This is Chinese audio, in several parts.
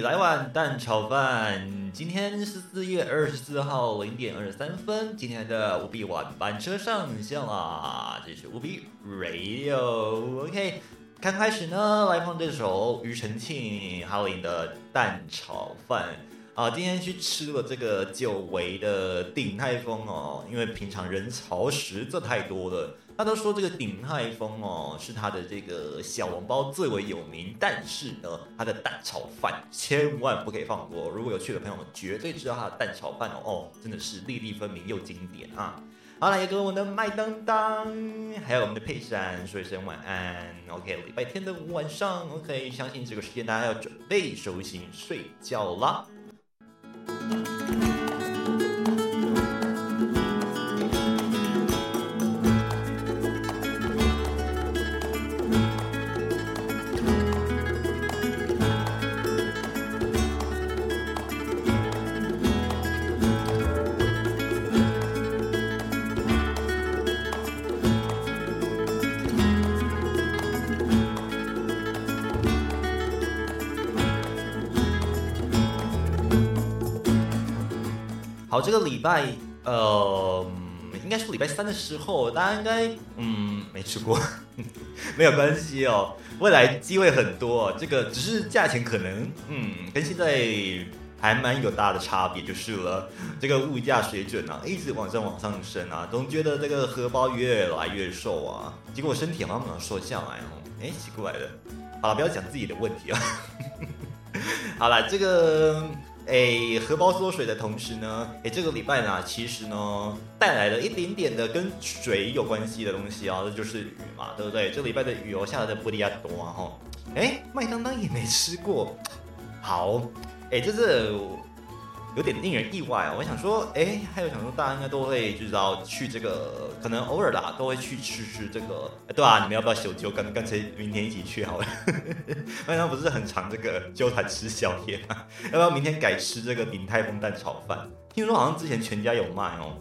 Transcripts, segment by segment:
来碗蛋炒饭。今天是四月二十四号零点二十三分，今天的无比晚班车上线啦，这是无比 Radio。OK，刚开始呢，来放这首庾澄庆、哈林的蛋炒饭。啊，今天去吃了这个久违的鼎泰丰哦，因为平常人潮实在太多了。他都说这个鼎泰丰哦是他的这个小笼包最为有名，但是呢，他的蛋炒饭千万不可以放过。如果有去的朋友，绝对知道他的蛋炒饭哦，哦，真的是粒粒分明又经典啊！好了，也跟我们的麦当当，还有我们的佩珊说一声晚安。OK，礼拜天的晚上，OK，相信这个时间大家要准备收心睡觉啦。好，这个礼拜，呃，应该是礼拜三的时候，大家应该，嗯，没吃过，没有关系哦，未来机会很多，这个只是价钱可能，嗯，跟现在还蛮有大的差别就是了。这个物价水准啊，一直往上往上升啊，总觉得这个荷包越来越瘦啊，结果身体好像没有瘦下来哦，哎，奇怪了，好了，不要讲自己的问题啊，好了，这个。哎，荷包缩水的同时呢，哎，这个礼拜呢，其实呢，带来了一点点的跟水有关系的东西啊，这就是雨嘛，对不对？这礼拜的雨哦，下的不利亚多啊，哈。哎，麦当当也没吃过，好，哎，这是。有点令人意外啊！我想说，哎，还有想说，大家应该都会知道去这个，可能偶尔啦，都会去吃吃这个，对啊？你们要不要小酒？干干脆明天一起去好了。麦当不是很常这个纠缠吃宵夜吗？要不要明天改吃这个鼎泰丰蛋炒饭？听说好像之前全家有卖哦。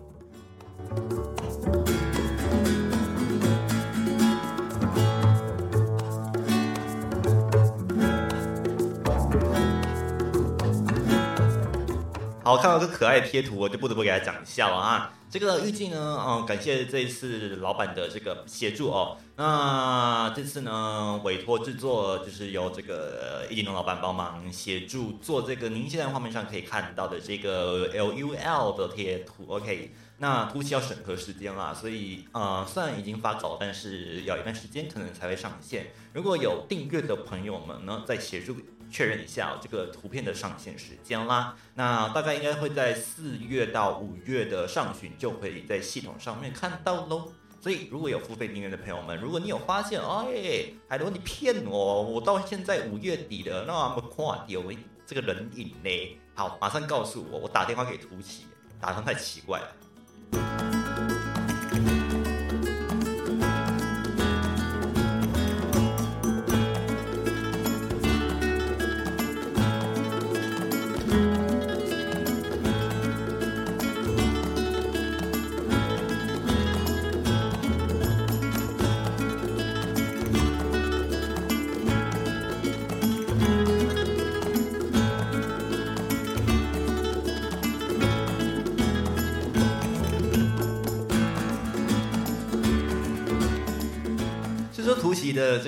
好，看到个可爱的贴图，我就不得不给他讲一下了啊。这个预计呢，嗯，感谢这一次老板的这个协助哦。那这次呢，委托制作就是由这个易景龙老板帮忙协助做这个您现在画面上可以看到的这个 L U L 的贴图。OK，那估计要审核时间啦，所以呃，虽然已经发稿，但是要一段时间可能才会上线。如果有订阅的朋友们呢，在协助。确认一下这个图片的上线时间啦，那大概应该会在四月到五月的上旬就可以在系统上面看到喽。所以如果有付费订阅的朋友们，如果你有发现，哎，海螺你骗我，我到现在五月底的那么快有这个人影呢？好，马上告诉我，我打电话给图奇，打的太奇怪了。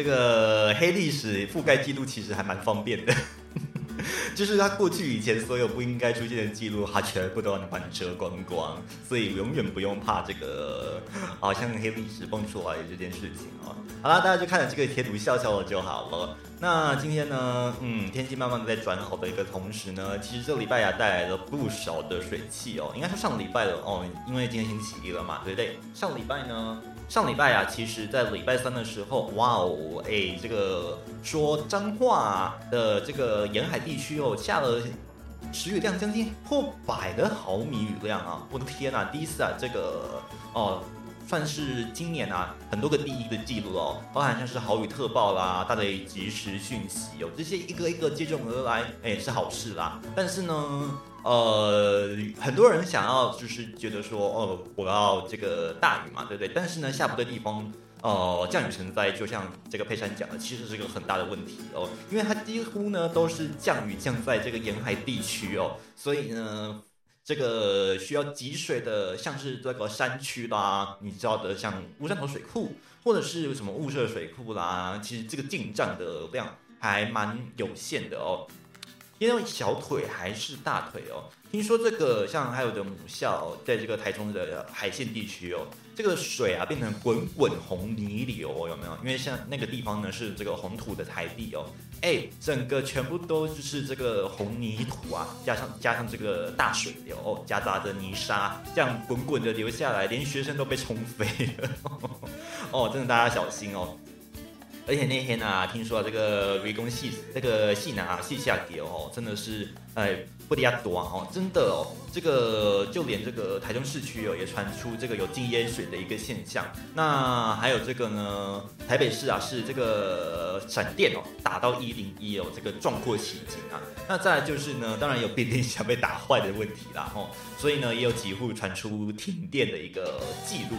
这个黑历史覆盖记录其实还蛮方便的，就是他过去以前所有不应该出现的记录，他全部都能帮你遮光光，所以永远不用怕这个好像黑历史蹦出来这件事情哦。好了，大家就看着这个贴图笑笑了就好了。那今天呢，嗯，天气慢慢的在转好的一个同时呢，其实这礼拜呀带来了不少的水汽哦，应该是上礼拜了哦，因为今天星期一了嘛，对不对？上礼拜呢。上礼拜啊，其实在礼拜三的时候，哇哦，哎，这个说彰化的这个沿海地区哦，下了持雨量将近破百的毫米雨量啊！我的天呐，第一次啊，这个哦，算是今年啊很多个第一的记录哦，包含像是豪雨特报啦、大雷及时讯息哦，这些一个一个接踵而来，哎，是好事啦。但是呢。呃，很多人想要就是觉得说，哦，我要这个大雨嘛，对不对？但是呢，下不对地方，呃降雨成灾，就像这个佩珊讲的，其实是个很大的问题哦，因为它几乎呢都是降雨降在这个沿海地区哦，所以呢。这个需要集水的，像是这个山区啦，你知道的，像乌山头水库，或者是什么雾社水库啦，其实这个进账的量还蛮有限的哦。因为小腿还是大腿哦。听说这个像还有的母校，在这个台中的海线地区哦，这个水啊变成滚滚红泥流，有没有？因为像那个地方呢是这个红土的台地哦，哎，整个全部都就是这个红泥土啊，加上加上这个大水流哦，夹杂着泥沙，这样滚滚的流下来，连学生都被冲飞了 哦，真的大家小心哦。而且那天呢，听说这个围攻戏这个戏男啊，戏下跌哦，真的是哎不离亚多啊哦，真的哦，这个就连这个台中市区哦，也传出这个有禁烟水的一个现象。那还有这个呢，台北市啊是这个闪电哦打到一零一哦，这个壮阔奇景啊。那再来就是呢，当然有变电箱被打坏的问题啦哦，所以呢也有几户传出停电的一个记录。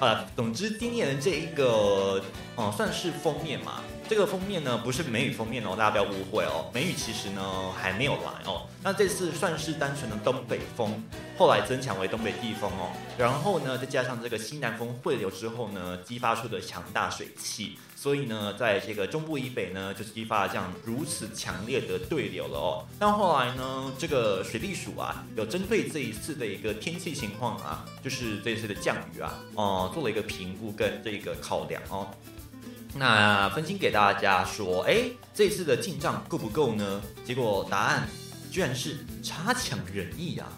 啊，总之今年的这一个，嗯，算是封面嘛。这个封面呢，不是梅雨封面哦，大家不要误会哦。梅雨其实呢还没有来哦。那这次算是单纯的东北风，后来增强为东北季风哦。然后呢，再加上这个西南风汇流之后呢，激发出的强大水汽。所以呢，在这个中部以北呢，就是激发了这样如此强烈的对流了哦。但后来呢，这个水利署啊，有针对这一次的一个天气情况啊，就是这次的降雨啊，哦，做了一个评估跟这个考量哦。那分析给大家说，哎，这次的进账够不够呢？结果答案居然是差强人意啊。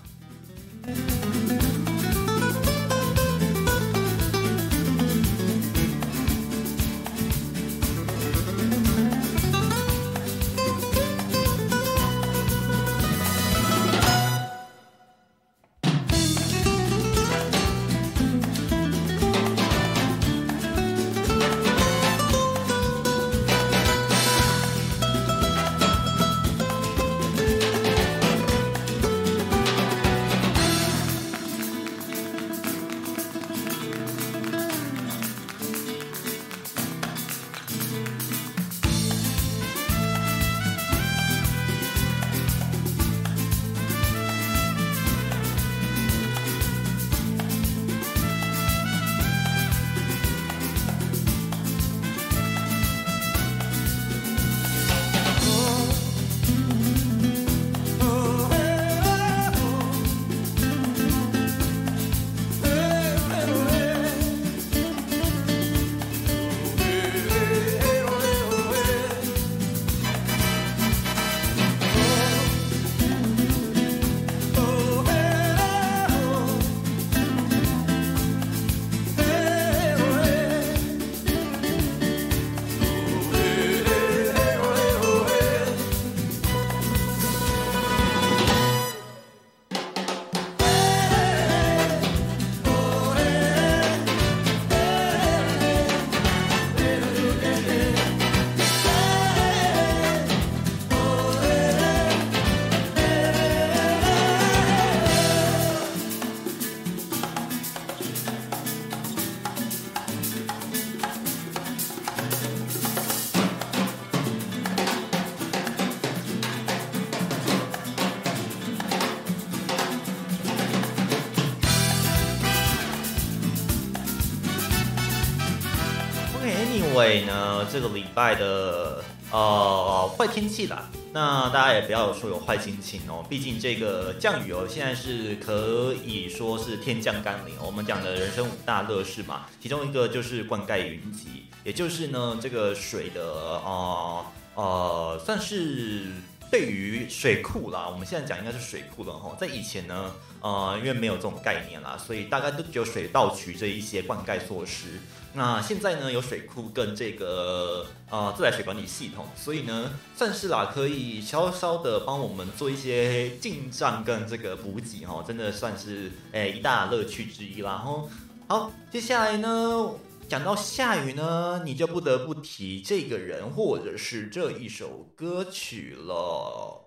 对呢，这个礼拜的呃坏天气啦，那大家也不要说有坏心情哦。毕竟这个降雨哦，现在是可以说是天降甘霖。我们讲的人生五大乐事嘛，其中一个就是灌溉云集，也就是呢这个水的呃呃，算是对于水库啦。我们现在讲应该是水库了哈。在以前呢，呃，因为没有这种概念啦，所以大概都只有水稻渠这一些灌溉措施。那现在呢，有水库跟这个呃自来水管理系统，所以呢，算是啦，可以稍稍的帮我们做一些进账跟这个补给哈，真的算是诶一大乐趣之一啦。吼，好，接下来呢，讲到下雨呢，你就不得不提这个人或者是这一首歌曲了。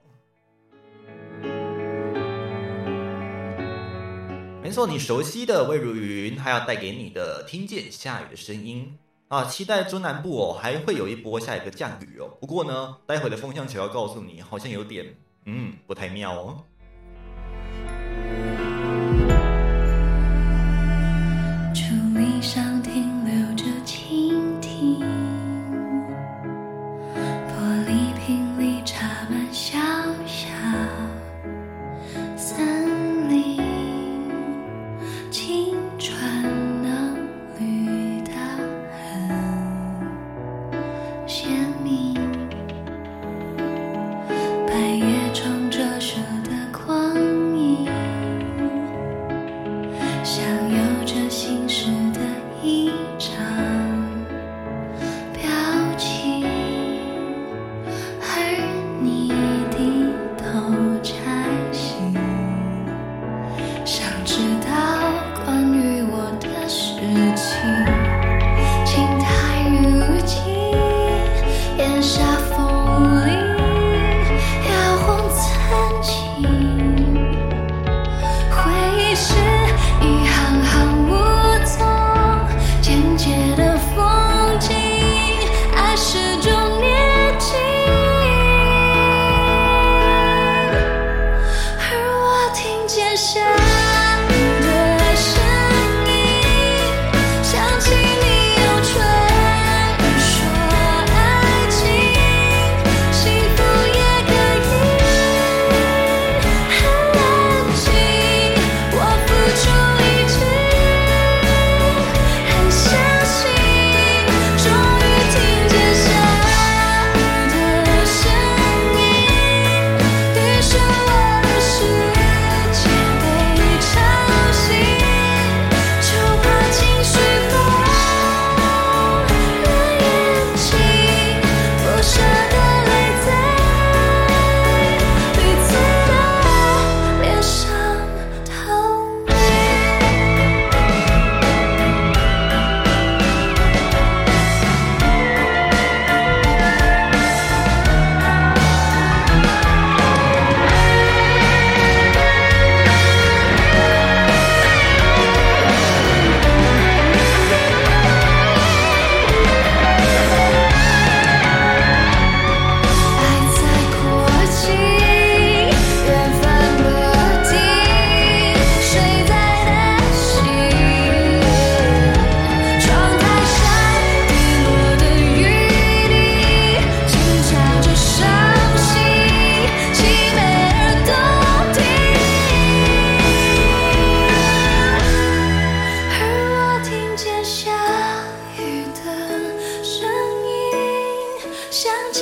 没错，你熟悉的魏如云，他要带给你的听见下雨的声音啊！期待中南部哦，还会有一波下一个降雨哦。不过呢，待会的风向球要告诉你，好像有点嗯不太妙哦。想起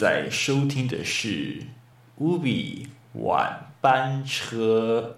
在收听的是乌比晚班车。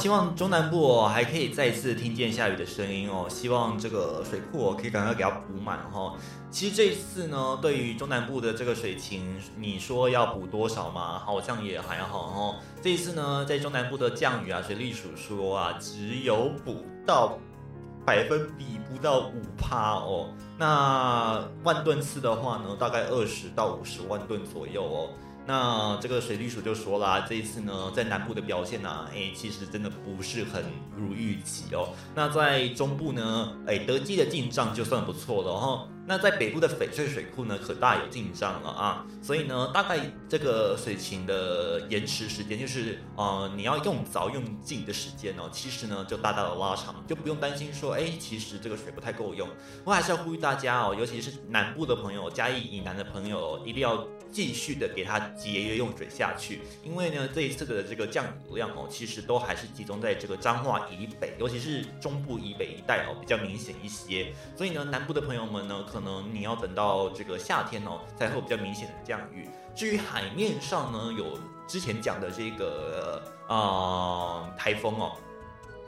希望中南部哦还可以再次听见下雨的声音哦。希望这个水库哦可以赶快给它补满哈。其实这一次呢，对于中南部的这个水情，你说要补多少嘛？好像也还好哦。这一次呢，在中南部的降雨啊，水利署说啊，只有补到百分比不到五趴哦。那万吨次的话呢，大概二十到五十万吨左右哦。那这个水利署就说啦，这一次呢，在南部的表现呢，哎，其实真的不是很如预期哦。那在中部呢，哎，德基的进账就算不错了哈。那在北部的翡翠水库呢，可大有进账了啊，所以呢，大概这个水情的延迟时间，就是呃，你要用早用尽的时间哦，其实呢，就大大的拉长，就不用担心说，哎，其实这个水不太够用。我还是要呼吁大家哦，尤其是南部的朋友，嘉义以南的朋友，一定要继续的给它节约用水下去，因为呢，这一次的这个降雨量哦，其实都还是集中在这个彰化以北，尤其是中部以北一带哦，比较明显一些。所以呢，南部的朋友们呢，可能你要等到这个夏天哦，才会比较明显的降雨。至于海面上呢，有之前讲的这个呃台风哦，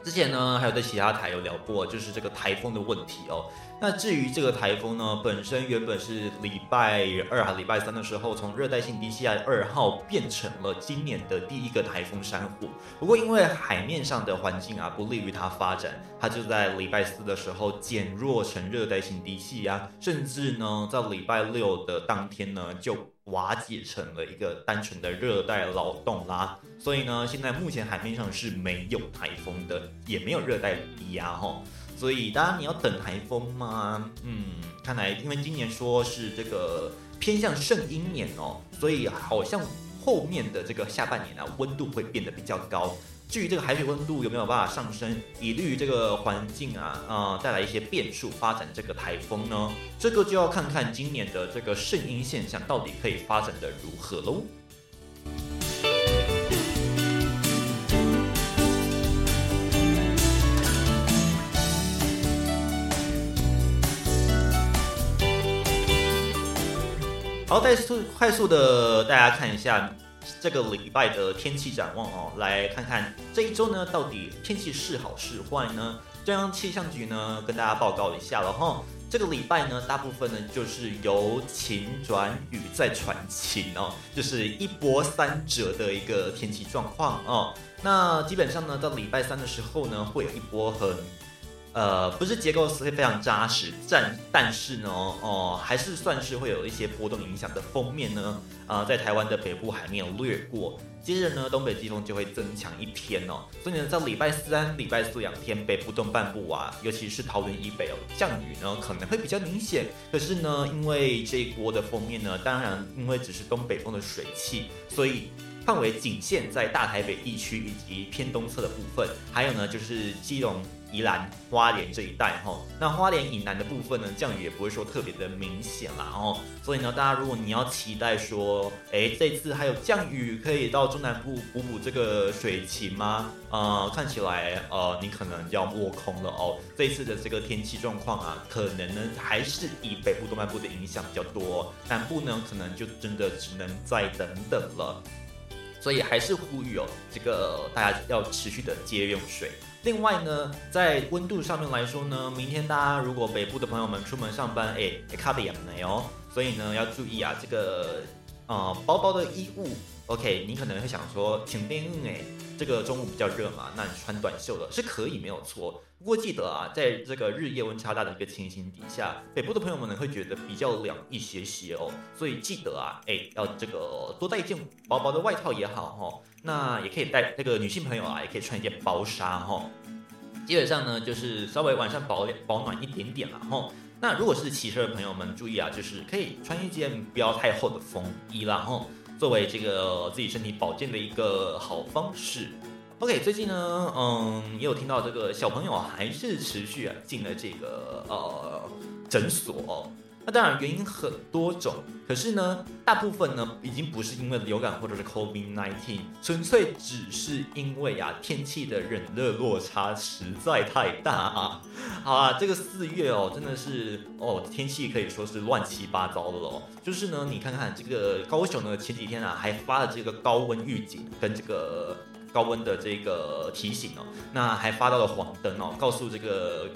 之前呢还有在其他台有聊过，就是这个台风的问题哦。那至于这个台风呢，本身原本是礼拜二还礼拜三的时候，从热带性低气压二号变成了今年的第一个台风山虎。不过因为海面上的环境啊不利于它发展，它就在礼拜四的时候减弱成热带性低气压，甚至呢在礼拜六的当天呢就瓦解成了一个单纯的热带劳动啦。所以呢，现在目前海面上是没有台风的，也没有热带低压哈。所以，当然你要等台风吗？嗯，看来因为今年说是这个偏向盛阴年哦，所以好像后面的这个下半年啊，温度会变得比较高。至于这个海水温度有没有办法上升，以利于这个环境啊，呃，带来一些变数，发展这个台风呢？这个就要看看今年的这个盛阴现象到底可以发展的如何喽。好，再速快速的大家看一下这个礼拜的天气展望哦，来看看这一周呢到底天气是好是坏呢？中央气象局呢跟大家报告一下了哈，这个礼拜呢大部分呢就是由晴转雨再转晴哦，就是一波三折的一个天气状况哦。那基本上呢到礼拜三的时候呢会有一波很。呃，不是结构是非常扎实，但但是呢，哦，还是算是会有一些波动影响的封面呢，啊，在台湾的北部海面掠过，接着呢，东北季风就会增强一天哦，所以呢，在礼拜三、礼拜四两天，北部东半部啊，尤其是桃园以北哦，降雨呢可能会比较明显。可是呢，因为这一波的封面呢，当然因为只是东北风的水汽，所以范围仅限在大台北地区以及偏东侧的部分，还有呢，就是基隆。宜兰花莲这一带哈，那花莲以南的部分呢，降雨也不会说特别的明显啦哦，所以呢，大家如果你要期待说，哎，这次还有降雨可以到中南部补补这个水情吗？呃，看起来呃，你可能要落空了哦。这次的这个天气状况啊，可能呢还是以北部东半部的影响比较多，南部呢可能就真的只能再等等了。所以还是呼吁哦，这个大家要持续的节约用水。另外呢，在温度上面来说呢，明天大家如果北部的朋友们出门上班，哎，卡的也没哦，所以呢要注意啊，这个呃薄薄的衣物。OK，你可能会想说，晴天哎，这个中午比较热嘛，那你穿短袖的是可以没有错。不过记得啊，在这个日夜温差大的一个情形底下，北部的朋友们呢会觉得比较凉一些些哦，所以记得啊，哎，要这个多带一件薄薄的外套也好哈，那也可以带那个女性朋友啊，也可以穿一件薄纱哈。基本上呢，就是稍微晚上保保暖一点点了哈。那如果是骑车的朋友们注意啊，就是可以穿一件不要太厚的风衣啦哈。作为这个自己身体保健的一个好方式。OK，最近呢，嗯，也有听到这个小朋友还是持续啊进了这个呃诊所。那当然原因很多种，可是呢，大部分呢已经不是因为流感或者是 COVID-19，纯粹只是因为啊天气的冷热落差实在太大啊。好啊，这个四月哦，真的是哦天气可以说是乱七八糟的喽。就是呢，你看看这个高雄呢前几天啊还发了这个高温预警跟这个。高温的这个提醒哦，那还发到了黄灯哦，告诉这个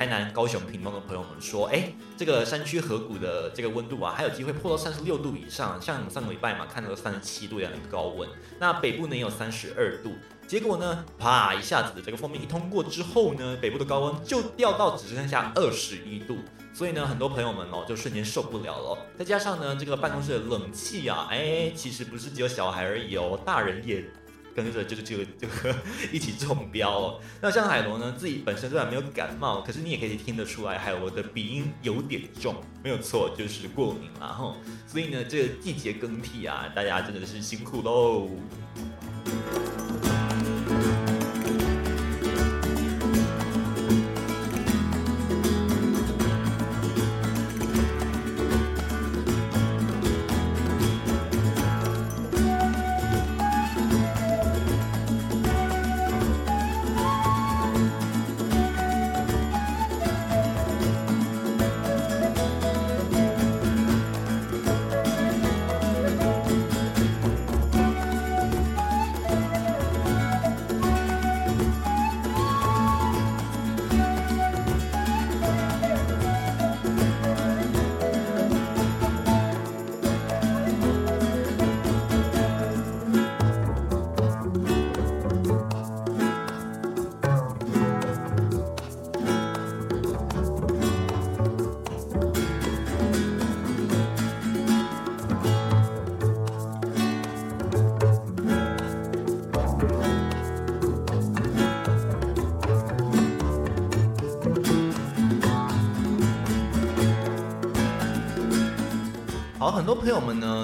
台南、高雄、屏东的朋友们说，哎，这个山区河谷的这个温度啊，还有机会破到三十六度以上，像上个礼拜嘛，看到三十七度这样的高温，那北部呢也有三十二度。结果呢，啪一下子这个封面一通过之后呢，北部的高温就掉到只剩下二十一度，所以呢，很多朋友们哦就瞬间受不了了。再加上呢，这个办公室的冷气啊，哎，其实不是只有小孩而已哦，大人也跟着就是这个这个一起中标了。那像海螺呢，自己本身虽然没有感冒，可是你也可以听得出来，海螺的鼻音有点重，没有错，就是过敏了哈。所以呢，这个季节更替啊，大家真的是辛苦喽。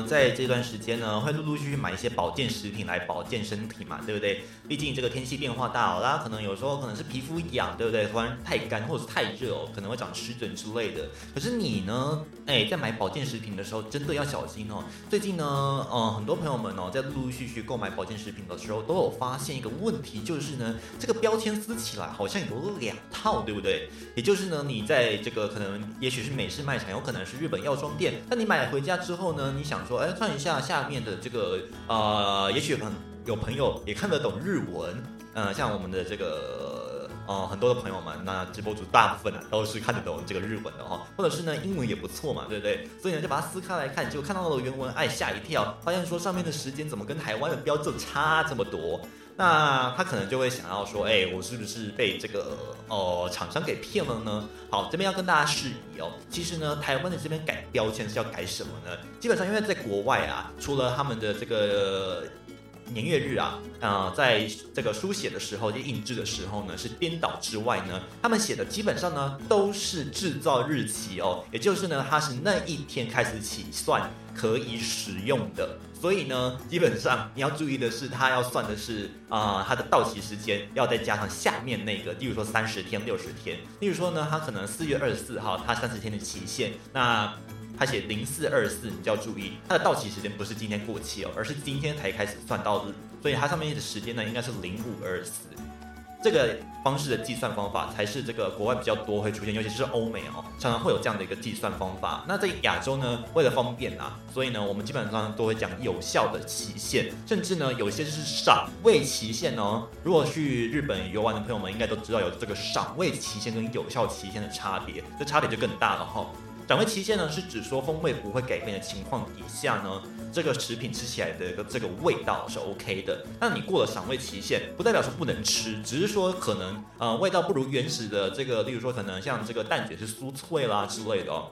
在这段时间呢，会陆陆续续买一些保健食品来保健身体嘛，对不对？毕竟这个天气变化大哦，大家可能有时候可能是皮肤痒，对不对？突然太干或者是太热哦，可能会长湿疹之类的。可是你呢，哎，在买保健食品的时候，真的要小心哦。最近呢，呃，很多朋友们哦，在陆陆续续购买保健食品的时候，都有发现一个问题，就是呢，这个标签撕起来好像有两套，对不对？也就是呢，你在这个可能也许是美式卖场，有可能是日本药妆店，但你买回家之后呢，你想说，哎，看一下下面的这个，呃，也许很有朋友也看得懂日文，呃，像我们的这个，呃，很多的朋友们，那直播主大部分呢都是看得懂这个日文的哈，或者是呢英文也不错嘛，对不对？所以呢就把它撕开来看，结果看到了原文，哎，吓一跳，发现说上面的时间怎么跟台湾的标志差这么多。那他可能就会想要说，哎，我是不是被这个呃厂商给骗了呢？好，这边要跟大家示意哦。其实呢，台湾的这边改标签是要改什么呢？基本上因为在国外啊，除了他们的这个年月日啊，啊，在这个书写的时候就印制的时候呢是颠倒之外呢，他们写的基本上呢都是制造日期哦，也就是呢它是那一天开始起算可以使用的。所以呢，基本上你要注意的是，它要算的是啊，它的到期时间要再加上下面那个，例如说三十天、六十天。例如说呢，它可能四月二十四号，它三十天的期限，那它写零四二四，你就要注意，它的到期时间不是今天过期哦，而是今天才开始算到日，所以它上面的时间呢，应该是零五二四。这个方式的计算方法才是这个国外比较多会出现，尤其是欧美哦，常常会有这样的一个计算方法。那在亚洲呢，为了方便啊，所以呢，我们基本上都会讲有效的期限，甚至呢，有一些就是赏味期限哦。如果去日本游玩的朋友们，应该都知道有这个赏味期限跟有效期限的差别，这差别就更大了哈。赏味期限呢，是指说风味不会改变的情况底下呢，这个食品吃起来的这个味道是 OK 的。那你过了赏味期限，不代表说不能吃，只是说可能呃味道不如原始的这个，例如说可能像这个蛋卷是酥脆啦之类的哦。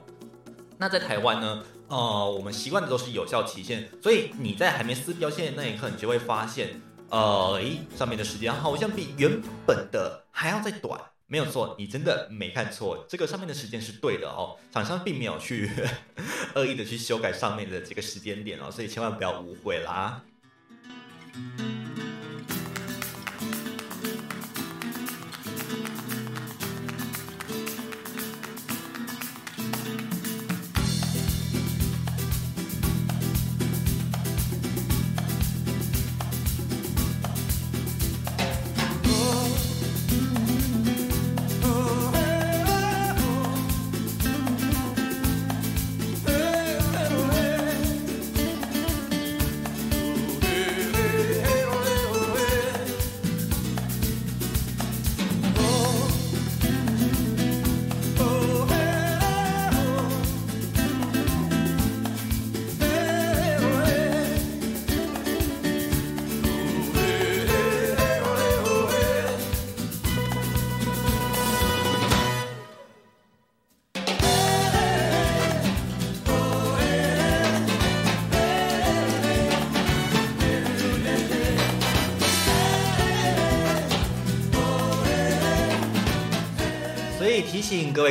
那在台湾呢，呃，我们习惯的都是有效期限，所以你在还没撕标签的那一刻，你就会发现，呃，诶，上面的时间好像比原本的还要再短。没有错，你真的没看错，这个上面的时间是对的哦。厂商并没有去 恶意的去修改上面的这个时间点哦，所以千万不要误会啦。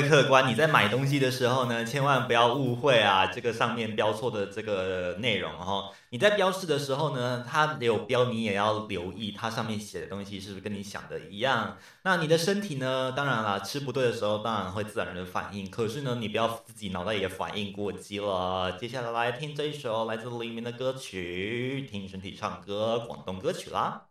客官，你在买东西的时候呢，千万不要误会啊，这个上面标错的这个内容哈。你在标示的时候呢，它有标，你也要留意它上面写的东西是不是跟你想的一样。那你的身体呢，当然啦，吃不对的时候，当然会自然的反应。可是呢，你不要自己脑袋也反应过激了。接下来来听这一首来自黎明的歌曲，听身体唱歌，广东歌曲啦。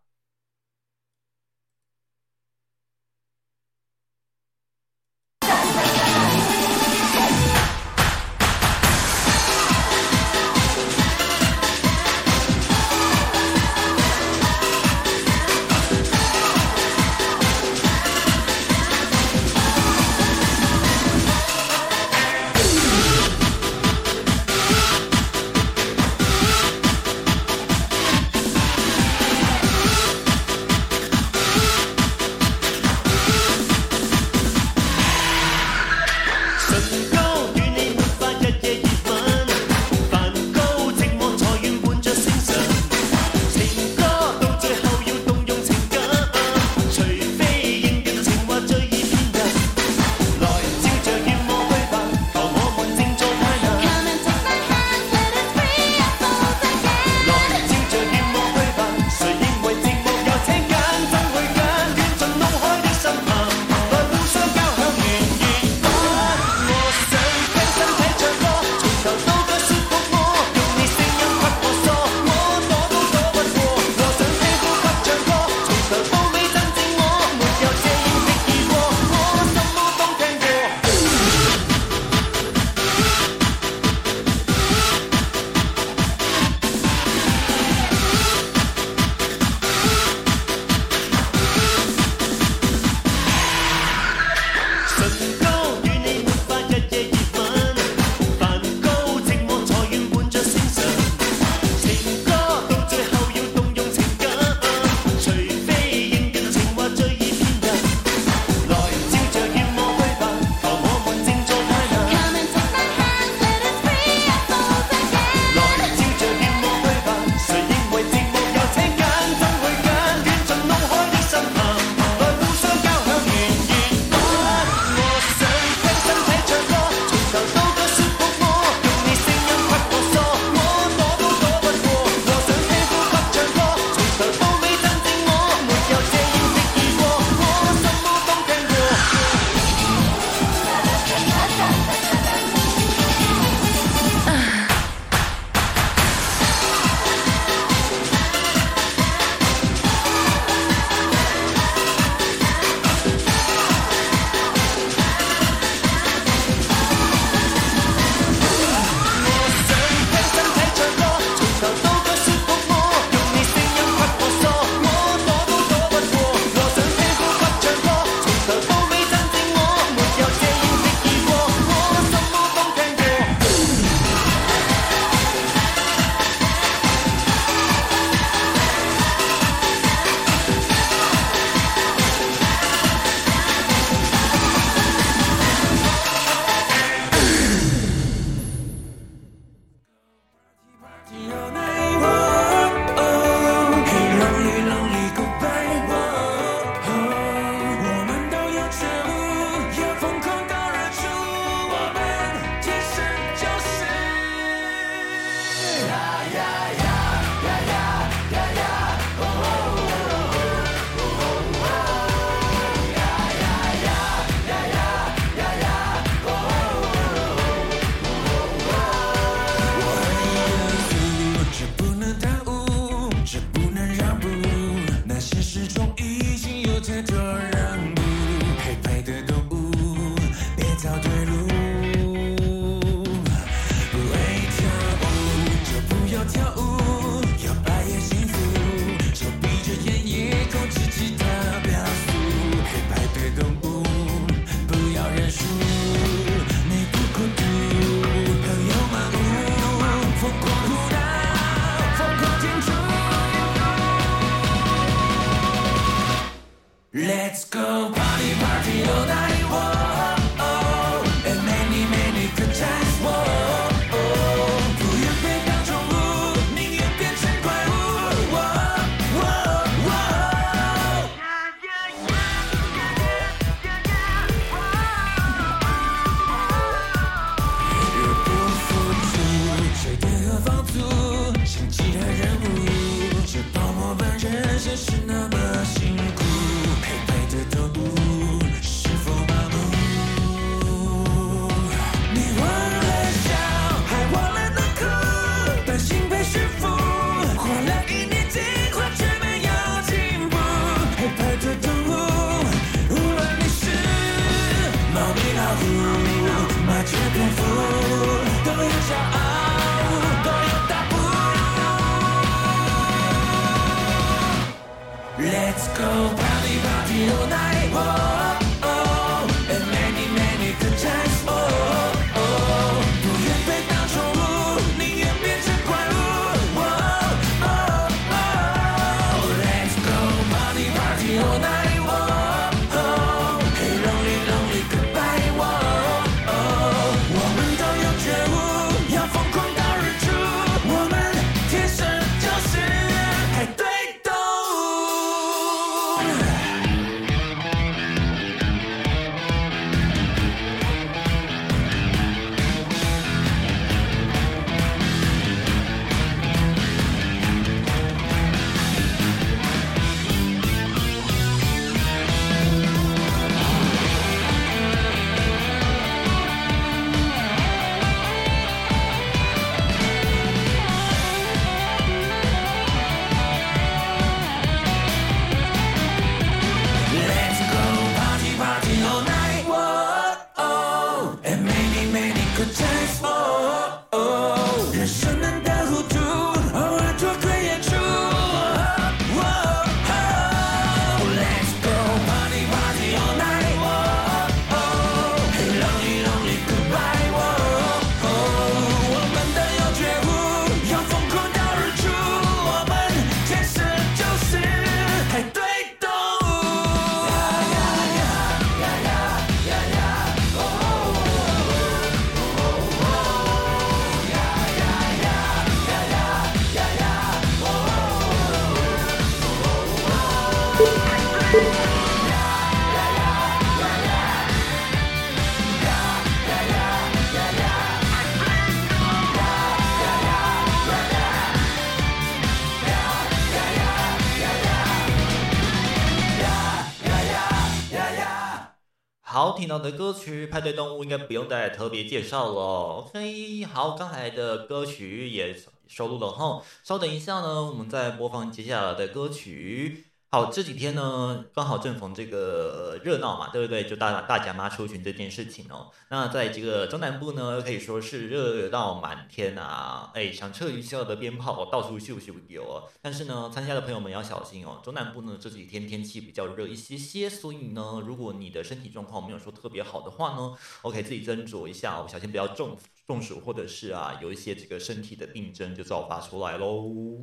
的歌曲《派对动物》应该不用再特别介绍了。OK，好，刚才的歌曲也收录了哈。稍等一下呢，我们再播放接下来的歌曲。好，这几天呢，刚好正逢这个热闹嘛，对不对？就大大家妈出巡这件事情哦。那在这个中南部呢，可以说是热闹满天啊！哎，响彻云霄的鞭炮到处咻咻有哦。但是呢，参加的朋友们要小心哦。中南部呢这几天天气比较热一些些，所以呢，如果你的身体状况没有说特别好的话呢，OK，自己斟酌一下哦，小心不要中中暑，或者是啊有一些这个身体的病症就照发出来喽。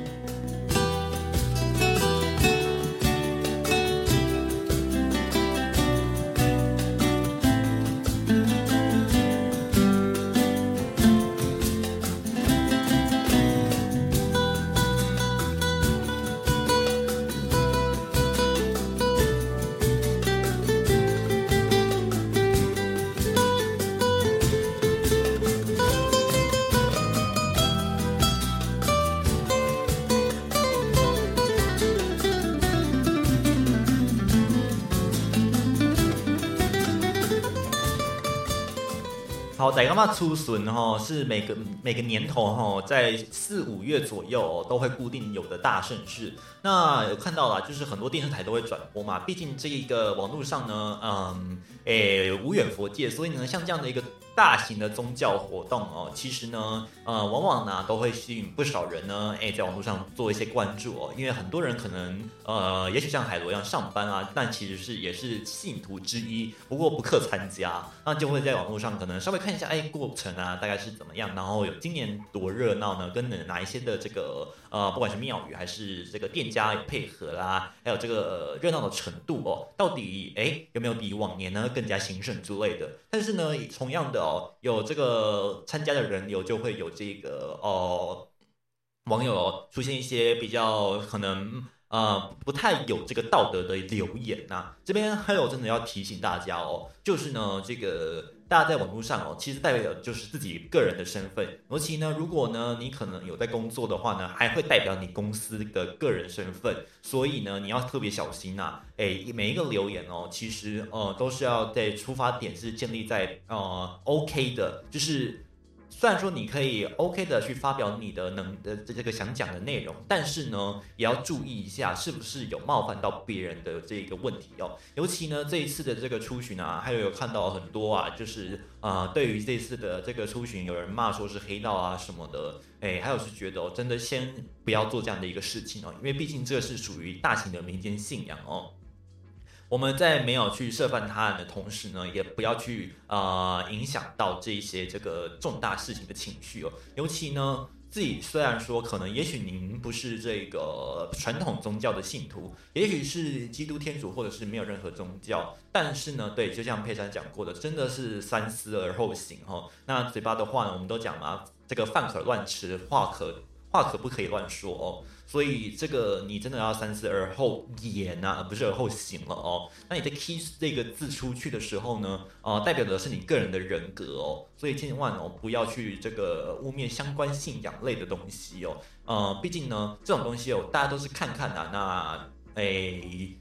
好，大家嘛出巡哈是每个每个年头哈，在四五月左右、哦、都会固定有的大盛事。那有看到了，就是很多电视台都会转播嘛，毕竟这一个网络上呢，嗯，诶无远佛界，所以呢，像这样的一个大型的宗教活动哦，其实呢，呃，往往呢都会吸引不少人呢，哎，在网络上做一些关注哦，因为很多人可能呃，也许像海螺一样上班啊，但其实是也是信徒之一，不过不克参加，那就会在网络上可能稍微看一下，哎，过程啊大概是怎么样，然后有今年多热闹呢，跟哪哪一些的这个呃，不管是庙宇还是这个店家配合啦，还有这个、热闹的程度哦，到底哎有没有比往年呢更加兴盛之类的？但是呢，同样的哦，有这个参加的人流就会有这个哦。网友出现一些比较可能呃不太有这个道德的留言呐、这边还有真的要提醒大家哦，就是呢这个大家在网络上哦，其实代表的就是自己个人的身份。尤其呢，如果呢你可能有在工作的话呢，还会代表你公司的个人身份。所以呢，你要特别小心呐。哎，每一个留言哦，其实呃都是要在出发点是建立在呃 OK 的，就是。虽然说你可以 OK 的去发表你的能的这个想讲的内容，但是呢，也要注意一下是不是有冒犯到别人的这个问题哦。尤其呢，这一次的这个出巡啊，还有有看到很多啊，就是啊、呃对于这次的这个出巡，有人骂说是黑道啊什么的，哎，还有是觉得哦，真的先不要做这样的一个事情哦，因为毕竟这是属于大型的民间信仰哦。我们在没有去涉犯他人的同时呢，也不要去呃影响到这一些这个重大事情的情绪哦。尤其呢，自己虽然说可能也许您不是这个传统宗教的信徒，也许是基督天主或者是没有任何宗教，但是呢，对，就像佩珊讲过的，真的是三思而后行哦。那嘴巴的话呢，我们都讲嘛，这个饭可乱吃，话可话可不可以乱说哦。所以这个你真的要三思而后言呐、而不是而后行了哦。那你的 kiss 这个字出去的时候呢，呃，代表的是你个人的人格哦。所以千万哦不要去这个污蔑相关信仰类的东西哦。呃，毕竟呢这种东西哦，大家都是看看的、那诶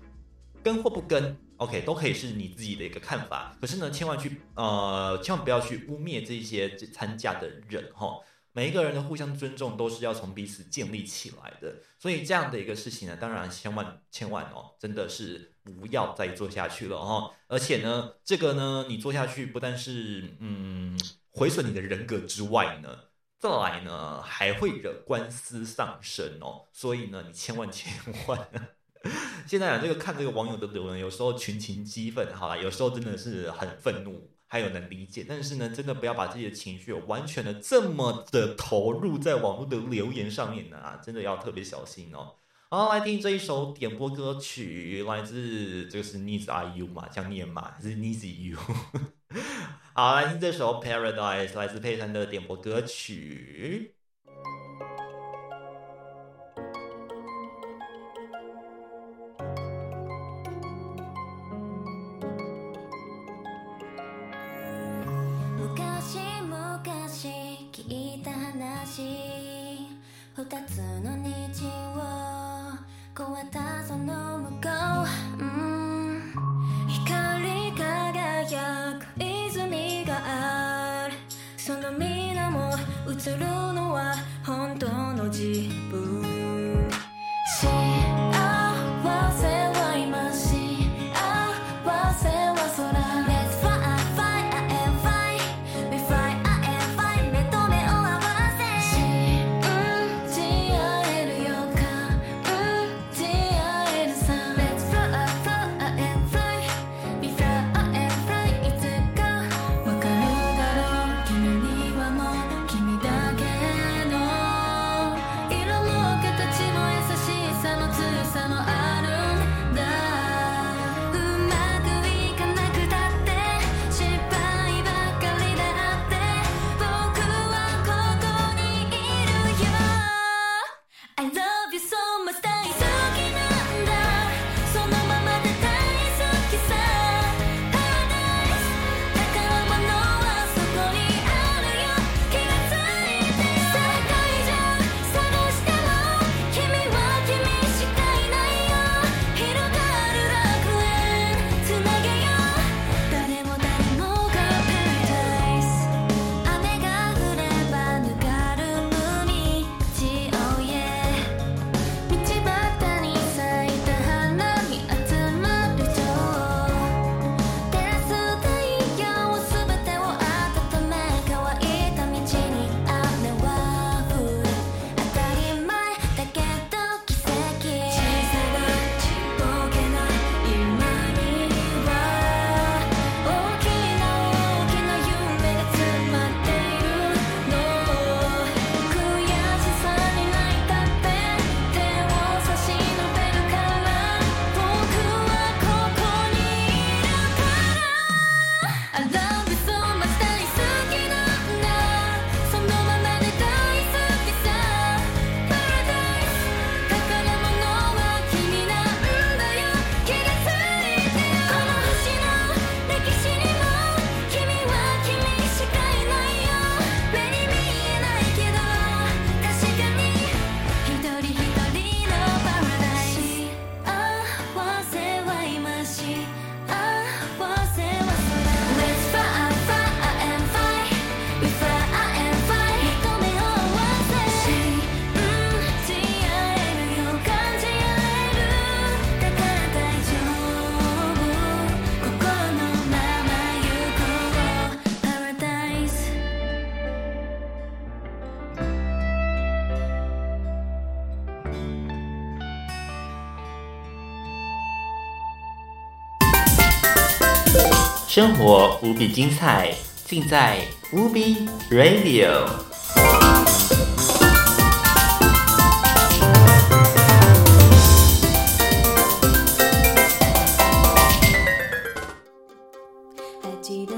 跟或不跟。OK，都可以是你自己的一个看法，可是呢，千万去呃，千万不要去污蔑这些参加的人哈、每一个人的互相尊重都是要从彼此建立起来的，所以这样的一个事情呢，当然千万千万哦，真的是不要再做下去了哦。而且呢，这个呢，你做下去不但是嗯毁损你的人格之外呢，再来呢还会惹官司上身哦。所以呢，你千万千万。现在啊，这个看这个网友的留言，有时候群情激愤，好啦，有时候真的是很愤怒，还有能理解，但是呢，真的不要把自己的情绪完全的这么的投入在网络的留言上面呢、啊，真的要特别小心哦。好，来听这一首点播歌曲，来自这个是 You 嘛，这样念嘛，还是 Needs You？好，来听这首 Paradise，来自佩珊的点播歌曲。生活无比精彩尽在无比 radio 还记得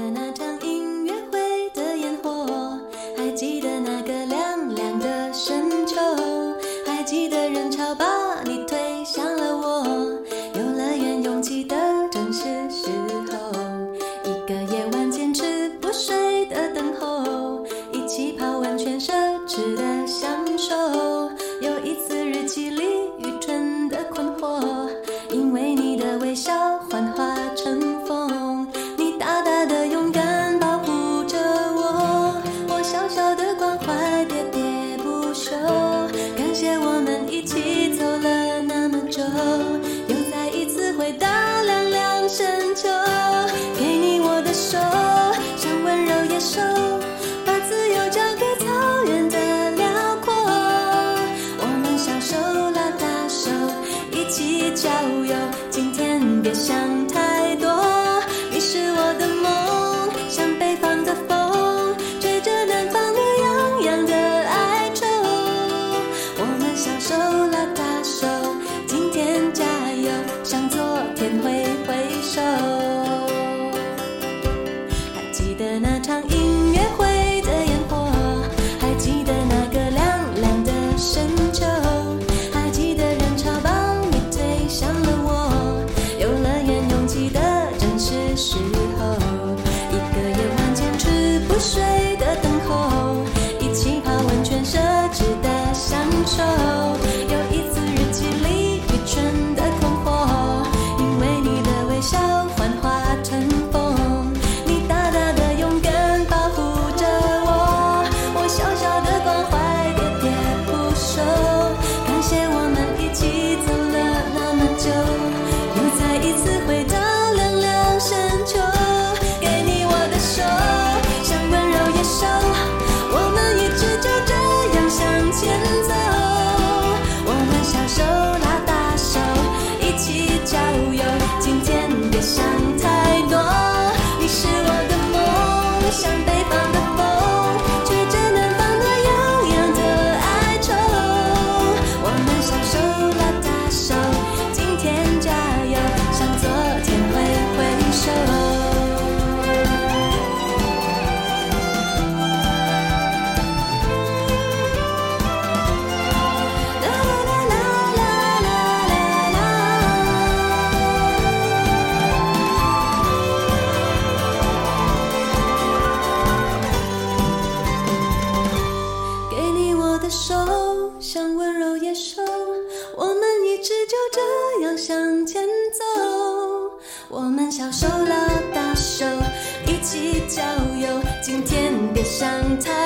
想他。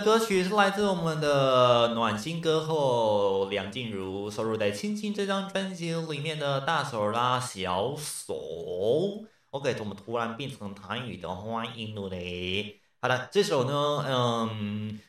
歌曲是来自我们的暖心歌后梁静茹收录在《亲亲》这张专辑里面的大手拉小手。OK，怎么突然变成台语的欢迎了？好了，这首呢，嗯，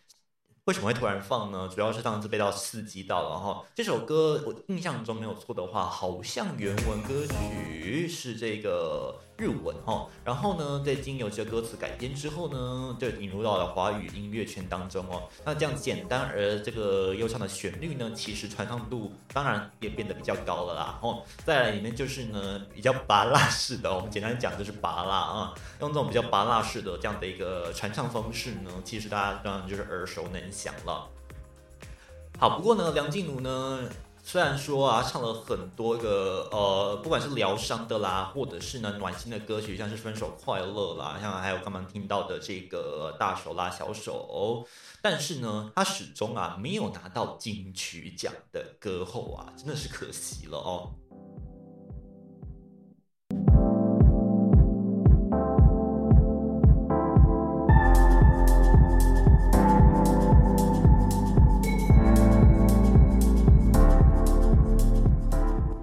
为什么会突然放呢？主要是上次被到刺激到了哈。这首歌我印象中没有错的话，好像原文歌曲是这个。日文哦然后呢在经由这歌词改编之后呢就引入到了华语音乐圈当中哦。那这样简单而这个忧伤的旋律呢其实传唱度当然也变得比较高了啦哦。再来里面就是呢比较拔辣式的我们简单讲就是拔辣啊。用这种比较拔辣式的这样的一个传唱方式呢其实大家当然就是耳熟能详了。好不过呢梁静茹呢虽然说啊，唱了很多个呃，不管是疗伤的啦，或者是呢暖心的歌曲，像是分手快乐啦，像还有刚刚听到的这个大手拉小手，但是呢，他始终啊没有拿到金曲奖的歌后啊，真的是可惜了哦。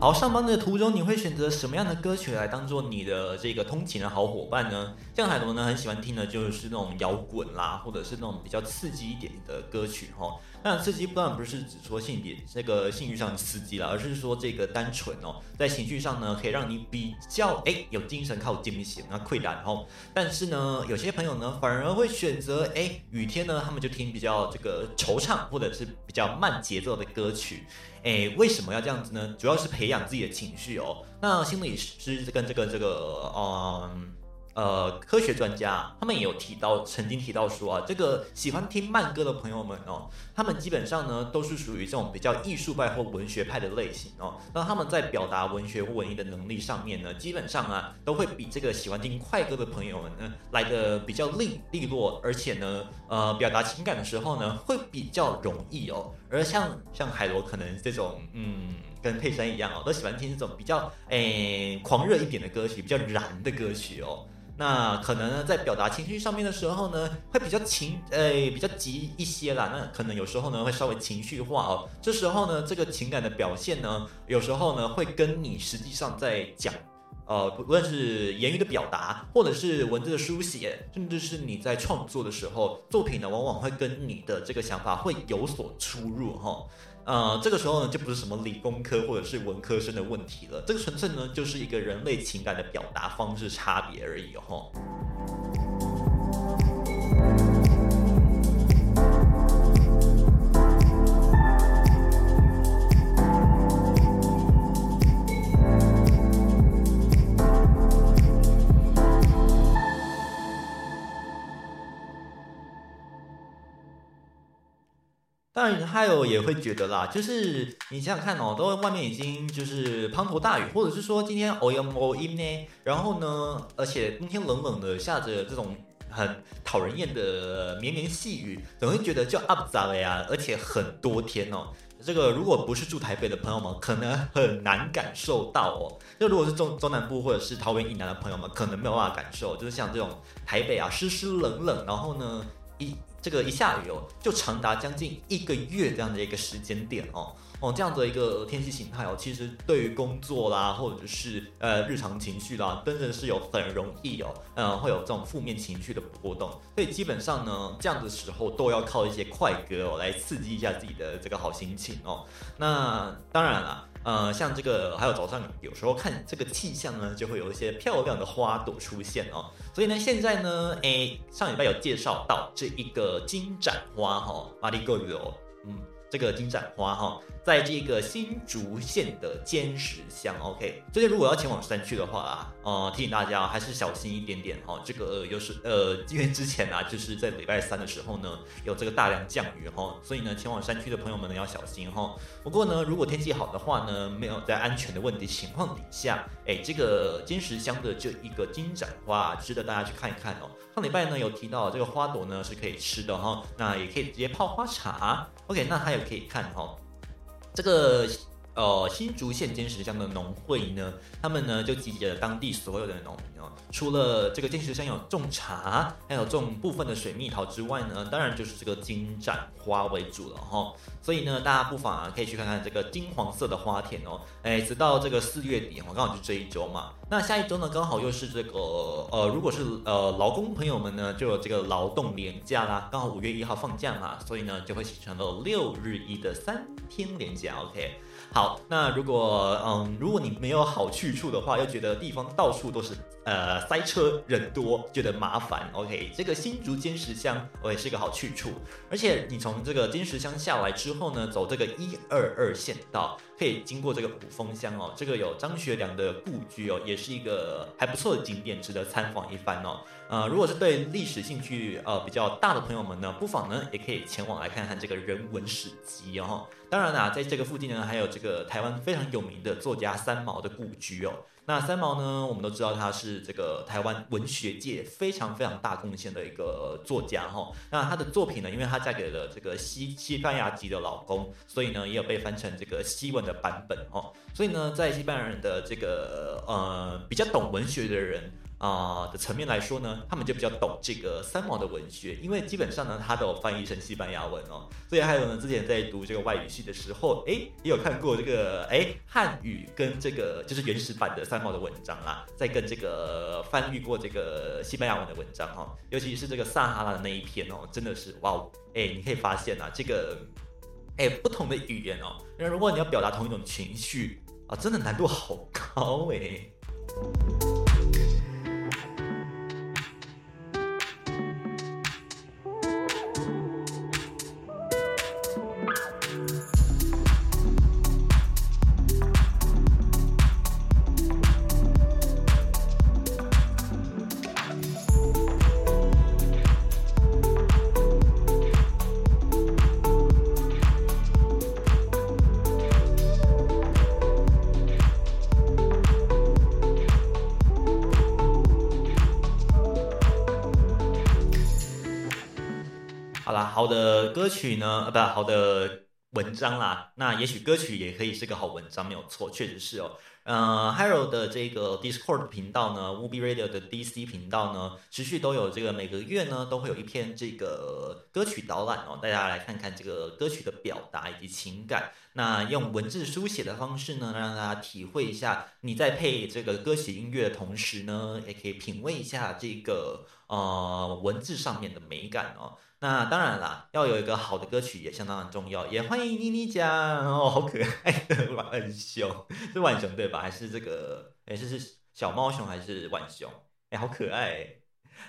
好，上班的途中你会选择什么样的歌曲来当做你的这个通勤的好伙伴呢？像海螺呢，很喜欢听的就是那种摇滚啦，或者是那种比较刺激一点的歌曲哈。那刺激当然不是指说性别这个性欲上的刺激啦，而是说这个单纯哦，在情绪上呢，可以让你比较哎有精神靠精神那溃烂哦。但是呢，有些朋友呢，反而会选择哎雨天呢，他们就听比较这个惆怅或者是比较慢节奏的歌曲。哎，为什么要这样子呢？主要是培养自己的情绪哦。那心理师跟这个这个嗯呃科学专家，他们也有提到，曾经提到说啊，这个喜欢听慢歌的朋友们哦，他们基本上呢都是属于这种比较艺术派或文学派的类型哦。那他们在表达文学或文艺的能力上面呢，基本上啊都会比这个喜欢听快歌的朋友们呢来的比较利利落，而且呢呃表达情感的时候呢会比较容易哦。而像像海螺可能这种，嗯，跟佩珊一样哦，都喜欢听这种比较诶狂热一点的歌曲，比较燃的歌曲哦。那可能呢，在表达情绪上面的时候呢，会比较情诶比较急一些啦。那可能有时候呢，会稍微情绪化哦。这时候呢，这个情感的表现呢，有时候呢，会跟你实际上在讲。呃，不论是言语的表达，或者是文字的书写，甚至是你在创作的时候，作品呢，往往会跟你的这个想法会有所出入哈。呃，这个时候呢，就不是什么理工科或者是文科生的问题了，这个纯粹呢，就是一个人类情感的表达方式差别而已哈。当然，还有也会觉得啦，就是你想想看哦，都外面已经就是滂沱大雨，或者是说今天偶阳偶阴呢，然后呢，而且冬天冷冷的，下着这种很讨人厌的绵绵细雨，总会觉得就 up 咋了呀，而且很多天哦。这个如果不是住台北的朋友们，可能很难感受到哦。就如果是中中南部或者是桃园以南的朋友们，可能没有办法感受，就是像这种台北啊，湿湿冷冷，然后呢一。这个一下雨哦，就长达将近一个月这样的一个时间点哦哦，这样的一个天气形态哦，其实对于工作啦，或者是呃日常情绪啦，真的是有很容易哦，嗯，会有这种负面情绪的波动。所以基本上呢，这样的时候都要靠一些快歌哦，来刺激一下自己的这个好心情哦。那当然了。呃，像这个，还有早上有时候看这个气象呢，就会有一些漂亮的花朵出现哦。所以呢，现在呢，哎，上礼拜有介绍到这一个金盏花哈，马里戈哦，嗯，这个金盏花哈。在这个新竹县的尖石乡，OK，最近如果要前往山区的话啊，呃，提醒大家还是小心一点点哈。这个又是呃，因为之前啊，就是在礼拜三的时候呢，有这个大量降雨哈，所以呢，前往山区的朋友们呢要小心哈。不过呢，如果天气好的话呢，没有在安全的问题情况底下，哎，这个尖石乡的这一个金盏花值得大家去看一看哦。上礼拜呢有提到这个花朵呢是可以吃的哈，那也可以直接泡花茶，OK，那还有可以看哈。这个呃新竹县尖石乡的农会呢，他们呢就集结了当地所有的农民哦，除了这个尖石乡有种茶，还有种部分的水蜜桃之外呢，当然就是这个金盏花为主了哈。所以呢，大家不妨啊可以去看看这个金黄色的花田哦，哎，直到这个四月底哦，刚好就这一周嘛。那下一周呢，刚好又是这个呃，如果是呃劳工朋友们呢，就有这个劳动年假啦，刚好五月一号放假嘛，所以呢就会形成了六日一的三天连假。OK，好，那如果嗯，如果你没有好去处的话，又觉得地方到处都是呃塞车人多，觉得麻烦，OK，这个新竹尖石乡我也是一个好去处，而且你从这个尖石乡下来之后呢，走这个一二二县道。可以经过这个五峰乡哦，这个有张学良的故居哦，也是一个还不错的景点，值得参访一番哦。呃，如果是对历史兴趣呃比较大的朋友们呢，不妨呢也可以前往来看看这个人文史迹哦。当当然啦，在这个附近呢，还有这个台湾非常有名的作家三毛的故居哦。那三毛呢，我们都知道他是这个台湾文学界非常非常大贡献的一个作家哈。那他的作品呢，因为他嫁给了这个西西班牙籍的老公，所以呢也有被翻成这个西文的版本哦。所以呢，在西班牙人的这个呃比较懂文学的人。啊、的层面来说呢，他们就比较懂这个三毛的文学，因为基本上呢，他都有翻译成西班牙文哦。所以还有呢，之前在读这个外语系的时候，哎，也有看过这个哎汉语跟这个就是原始版的三毛的文章啦，在跟这个翻译过这个西班牙文的文章哈、尤其是这个撒哈拉的那一篇哦，真的是哇哦，哎，你可以发现啊，这个哎不同的语言哦，那如果你要表达同一种情绪啊，真的难度好高哎。好，的歌曲呢，呃，不，好的文章啦，那也许歌曲也可以是个好文章，没有错，确实是哦。呃 h a r o 的这个 Discord 频道呢 w u b Radio 的 DC 频道呢，持续都有这个每个月呢都会有一篇这个歌曲导览哦，大家来看看这个歌曲的表达以及情感。那用文字书写的方式呢，让大家体会一下你在配这个歌曲音乐的同时呢，也可以品味一下这个呃文字上面的美感哦。那当然啦，要有一个好的歌曲也相当的重要，也欢迎妮妮讲哦，好可爱的浣熊，是浣熊对吧？还是这个？哎，是是小猫熊还是浣熊？哎，好可爱！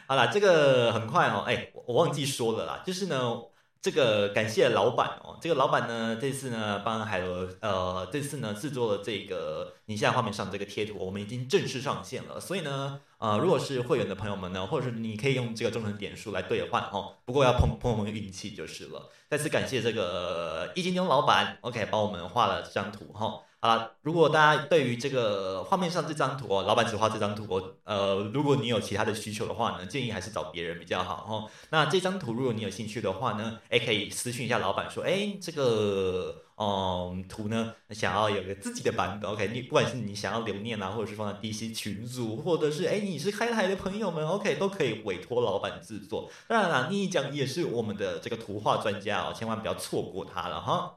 好啦，这个很快哦，哎，我我忘记说了啦，就是呢，这个感谢老板哦，这个老板呢，这次呢帮海螺呃，这次呢制作了这个你现在画面上这个贴图，我们已经正式上线了，所以呢。呃，如果是会员的朋友们呢，或者是你可以用这个忠诚点数来兑换哦，不过要碰碰碰运气就是了。再次感谢这个易金牛老板，OK，帮我们画了这张图哈。了，如果大家对于这个画面上这张图哦，老板只画这张图哦，呃，如果你有其他的需求的话呢，建议还是找别人比较好哦。那这张图如果你有兴趣的话呢，哎，可以私信一下老板说，哎，这个。嗯，图呢想要有个自己的版本，OK，你不管是你想要留念啊，或者是放在 DC 群组，或者是哎你是开台的朋友们，OK，都可以委托老板制作。当然啦，妮讲也是我们的这个图画专家哦，千万不要错过他了哈。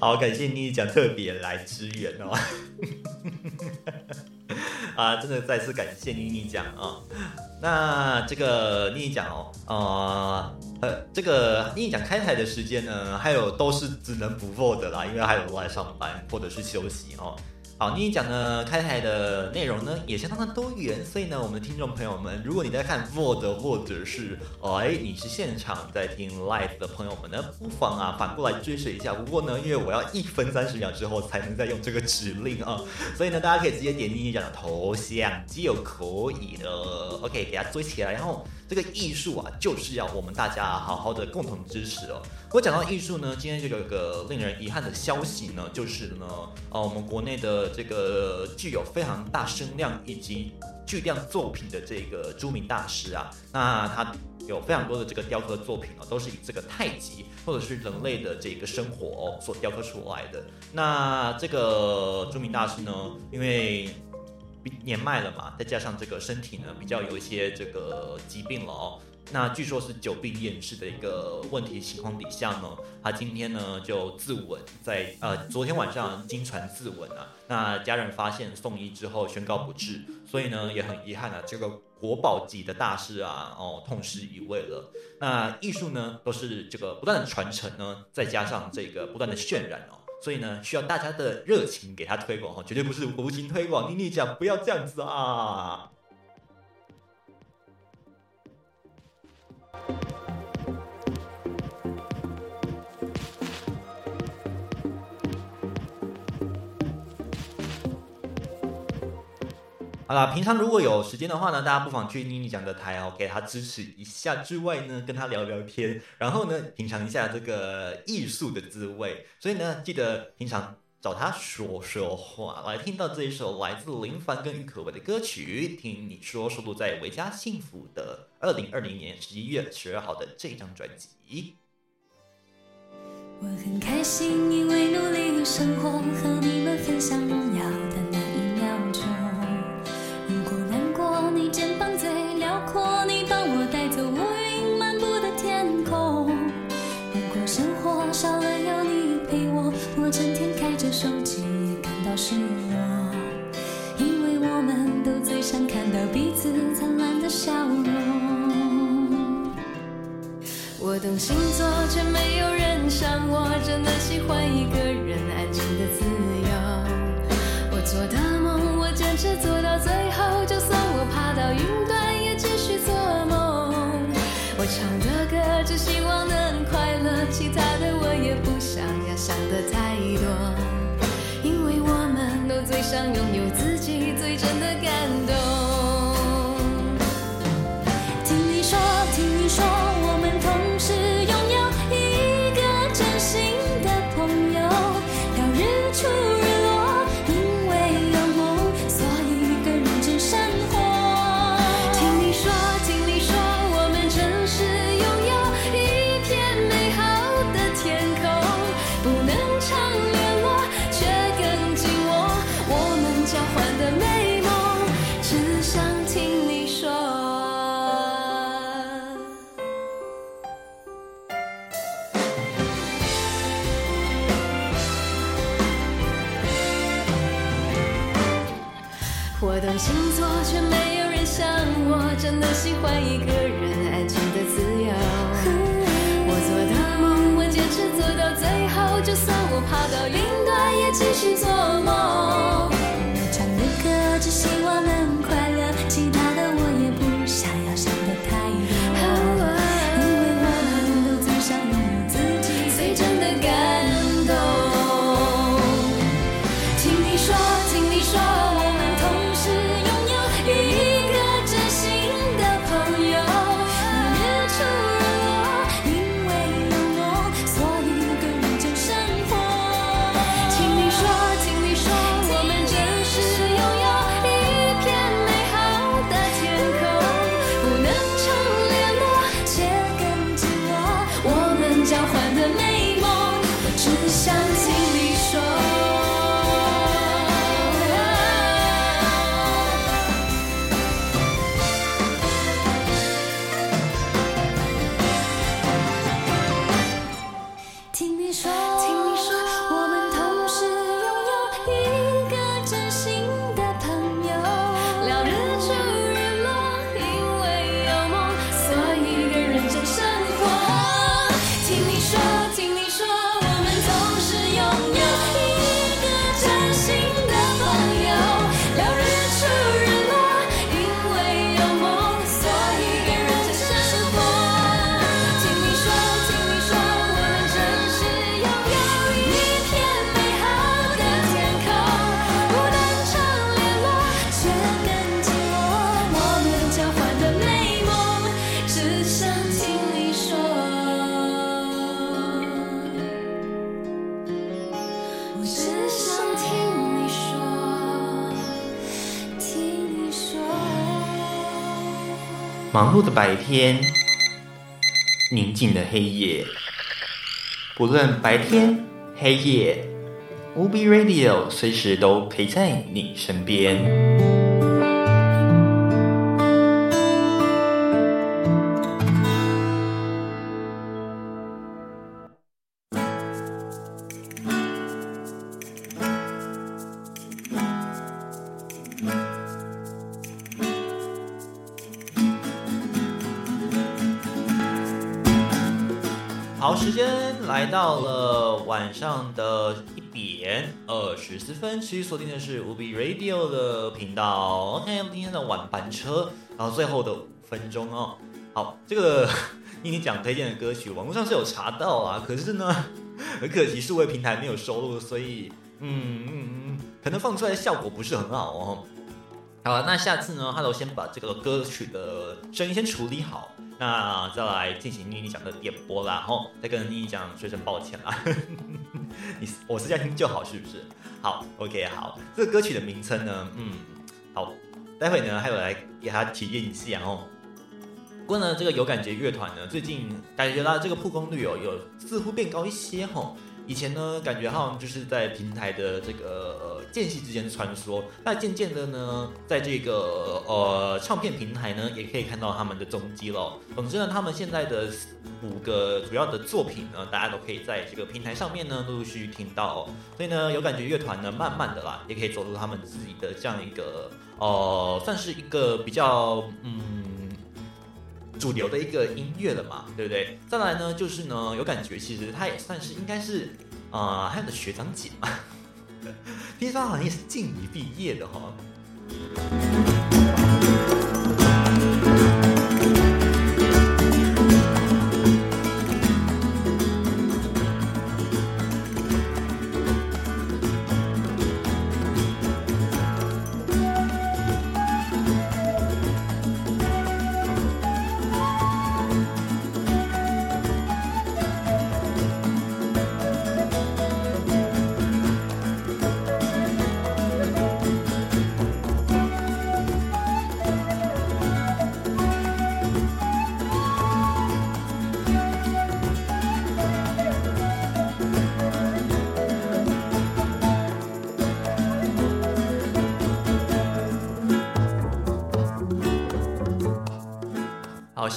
好，感谢妮妮讲特别来支援哦。啊，真的再次感谢妮妮讲啊。那这个妮妮讲哦，呃呃，这个妮妮讲开台的时间呢，还有都是只能补播的啦，因为还有都在上班或者是休息哦。好，妮妮讲呢，开台的内容呢也相当的多元，所以呢，我们的听众朋友们，如果你在看 VOD 或者是哎你是现场在听 live 的朋友们呢，不妨啊反过来追随一下。不过呢，因为我要一分三十秒之后才能再用这个指令啊，所以呢，大家可以直接点妮妮讲的头像就可以了。OK，给它追起来，然后。这个艺术啊，就是要我们大家好好的共同支持哦。我讲到艺术呢，今天就有一个令人遗憾的消息呢，就是呢，呃，我们国内的这个具有非常大声量以及巨量作品的这个著名大师啊，那他有非常多的这个雕刻作品哦，都是以这个太极或者是人类的这个生活哦所雕刻出来的。那这个著名大师呢，因为年迈了嘛，再加上这个身体呢比较有一些这个疾病了哦，那据说是久病厌世的一个问题情况底下呢，他今天呢就自刎在呃昨天晚上经传自刎啊，那家人发现送医之后宣告不治，所以呢也很遗憾啊，这个国宝级的大师啊哦痛失一位了。那艺术呢都是这个不断的传承呢，再加上这个不断的渲染哦。所以呢，需要大家的热情给他推广哈，绝对不是无情推广。妮妮讲不要这样子啊！好啦，平常如果有时间的话呢，大家不妨去妮妮讲的台哦，给她支持一下之外呢，跟她聊聊天，然后呢，品尝一下这个艺术的滋味。所以呢，记得平常找她说说话。来听到这一首来自林凡跟郁可唯的歌曲，听你说，收录在维嘉幸福的二零二零年十一月十二号的这张专辑。我很开心，因为努力的生活和你们分享荣耀笑容。我懂星座，却没有人像我，真的喜欢一个人安静的自由。我做的梦，我坚持做到最后，就算我爬到云端，也继续做梦。我唱的歌，只希望能快乐，其他的我也不想要想的太多，因为我们都最想拥有自己最真的感爬到云端，也继续做忙碌的白天，宁静的黑夜，不论白天黑夜，UB Radio 随时都陪在你身边。时间来到了晚上的一点二十四分，持续锁定的是无比 Radio 的频道。OK，今天的晚班车，然后最后的五分钟哦。好，这个 妮妮讲推荐的歌曲，网络上是有查到啊，可是呢，很可惜数位平台没有收录，所以嗯嗯嗯，可能放出来的效果不是很好哦。好，那下次呢，Hello 先把这个歌曲的声音先处理好，那再来进行妮妮讲的点播啦，吼，再跟妮妮讲说声抱歉啦。你我私下听就好，是不是？好，OK，好，这个歌曲的名称呢，嗯，好，待会呢还有来给他体验一下哦。不过呢，这个有感觉乐团呢，最近感觉到这个曝光率哦，有似乎变高一些吼。以前呢，感觉好像就是在平台的这个间隙之间穿梭，那渐渐的呢，在这个呃唱片平台呢，也可以看到他们的踪迹了。总之呢，他们现在的五个主要的作品呢，大家都可以在这个平台上面呢陆陆续续听到。所以呢，有感觉乐团呢，慢慢的啦，也可以走入他们自己的这样一个呃，算是一个比较嗯。主流的一个音乐了嘛，对不对？再来呢，就是呢，有感觉，其实他也算是应该是啊，他的学长姐嘛，听说好像也是静怡毕业的哈。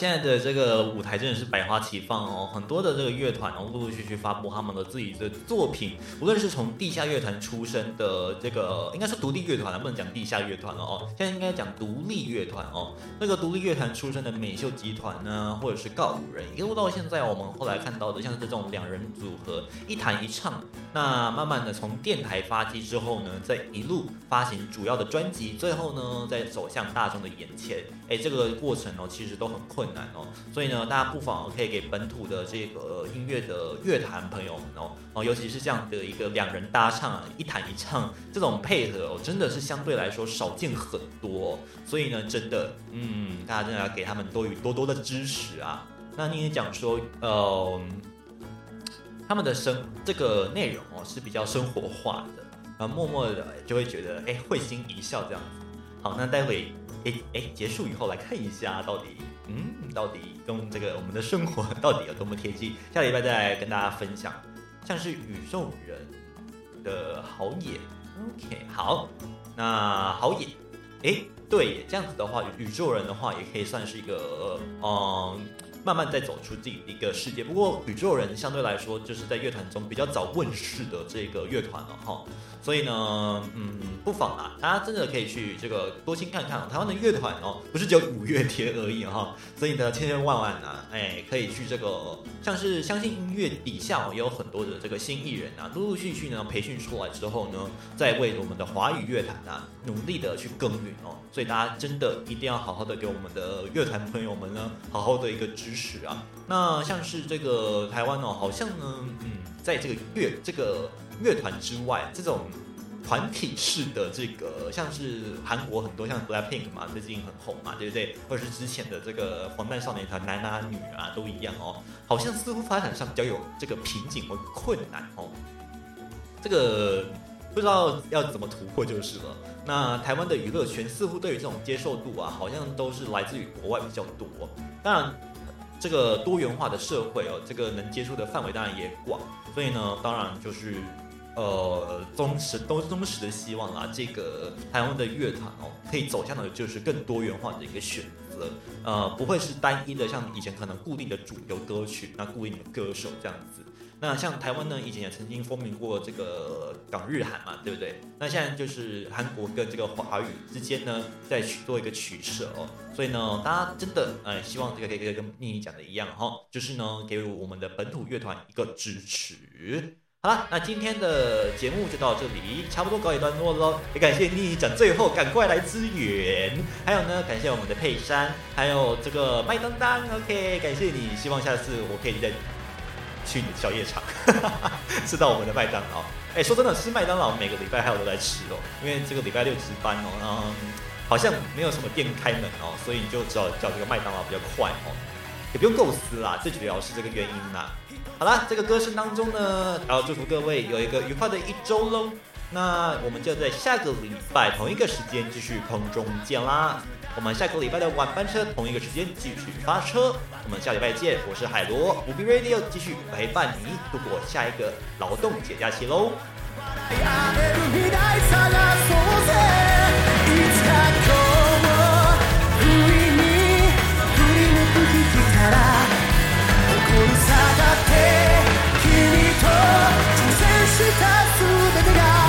现在的这个舞台真的是百花齐放哦，很多的这个乐团哦，陆陆续续发布他们的自己的作品，无论是从地下乐团出身的这个，应该是独立乐团，不能讲地下乐团了哦，现在应该讲独立乐团哦。那个独立乐团出身的美秀集团呢，或者是告五人，一路到现在我们后来看到的，像是这种两人组合一弹一唱，那慢慢的从电台发迹之后呢，再一路发行主要的专辑，最后呢再走向大众的眼前，哎，这个过程哦，其实都很困。难哦，所以呢，大家不妨可以给本土的这个音乐的乐坛朋友们哦哦，尤其是这样的一个两人搭唱一弹一唱这种配合哦，真的是相对来说少见很多。所以呢，真的，嗯，大家真的要给他们多与多多的支持啊。那你也讲说，呃，他们的生这个内容哦是比较生活化的，然后默默的就会觉得哎会心一笑这样子。好，那待会哎哎结束以后来看一下到底。嗯，到底跟这个我们的生活到底有多么贴近？下礼拜再跟大家分享，像是宇宙人的好野，OK，好，那好野，哎，对，这样子的话，宇宙人的话也可以算是一个，嗯。慢慢在走出自己的一个世界。不过宇宙人相对来说就是在乐团中比较早问世的这个乐团了哈，所以呢，嗯，不妨啊，大家真的可以去这个多听看看哦台湾的乐团哦，不是只有五月天而已哈。所以呢，千千万万啊，哎，可以去这个像是相信音乐底下也有很多的这个新艺人啊，陆陆续续呢培训出来之后呢，再为我们的华语乐坛啊努力的去耕耘哦。所以大家真的一定要好好的给我们的乐团朋友们呢，好好的一个支。持啊，那像是这个台湾哦，好像呢，嗯，在这个乐这个乐团之外，这种团体式的这个，像是韩国很多像 BLACKPINK 嘛，最近很红嘛，对不对？或者是之前的这个防弹少年团男啊女啊都一样哦，好像似乎发展上比较有这个瓶颈或困难哦，这个不知道要怎么突破就是了。那台湾的娱乐圈似乎对于这种接受度啊，好像都是来自于国外比较多，当然。这个多元化的社会哦，这个能接触的范围当然也广，所以呢，当然就是呃忠实都忠实的希望啦，这个台湾的乐团哦，可以走向的就是更多元化的一个选择，呃，不会是单一的，像以前可能固定的主流歌曲，那固定的歌手这样子。那像台湾呢，以前也曾经风靡过这个港日韩嘛，对不对？那现在就是韩国跟这个华语之间呢，在去做一个取舍哦。所以呢，大家真的，呃，希望这个可以跟妮妮讲的一样哈，就是呢，给我们的本土乐团一个支持。好了，那今天的节目就到这里，差不多告一段落喽。也感谢妮妮讲最后赶快来支援，还有呢，感谢我们的佩珊，还有这个麦当当，OK，感谢你，希望下次我可以再去你的宵夜场，吃到我们的麦当劳。哎，说真的，吃麦当劳每个礼拜还有都在吃哦，因为这个礼拜六值班哦，嗯，好像没有什么店开门哦，所以你就只好叫这个麦当劳比较快哦。也不用构思啦，最主要是这个原因啦。好啦这个歌声当中呢然后祝福各位有一个愉快的一周喽。那我们就在下个礼拜同一个时间继续空中见啦。我们下个礼拜的晚班车同一个时间继续发车。我们下礼拜见我是海螺。不必 radio 继续陪伴你度过下一个劳动节假期喽。と挑戦した全てが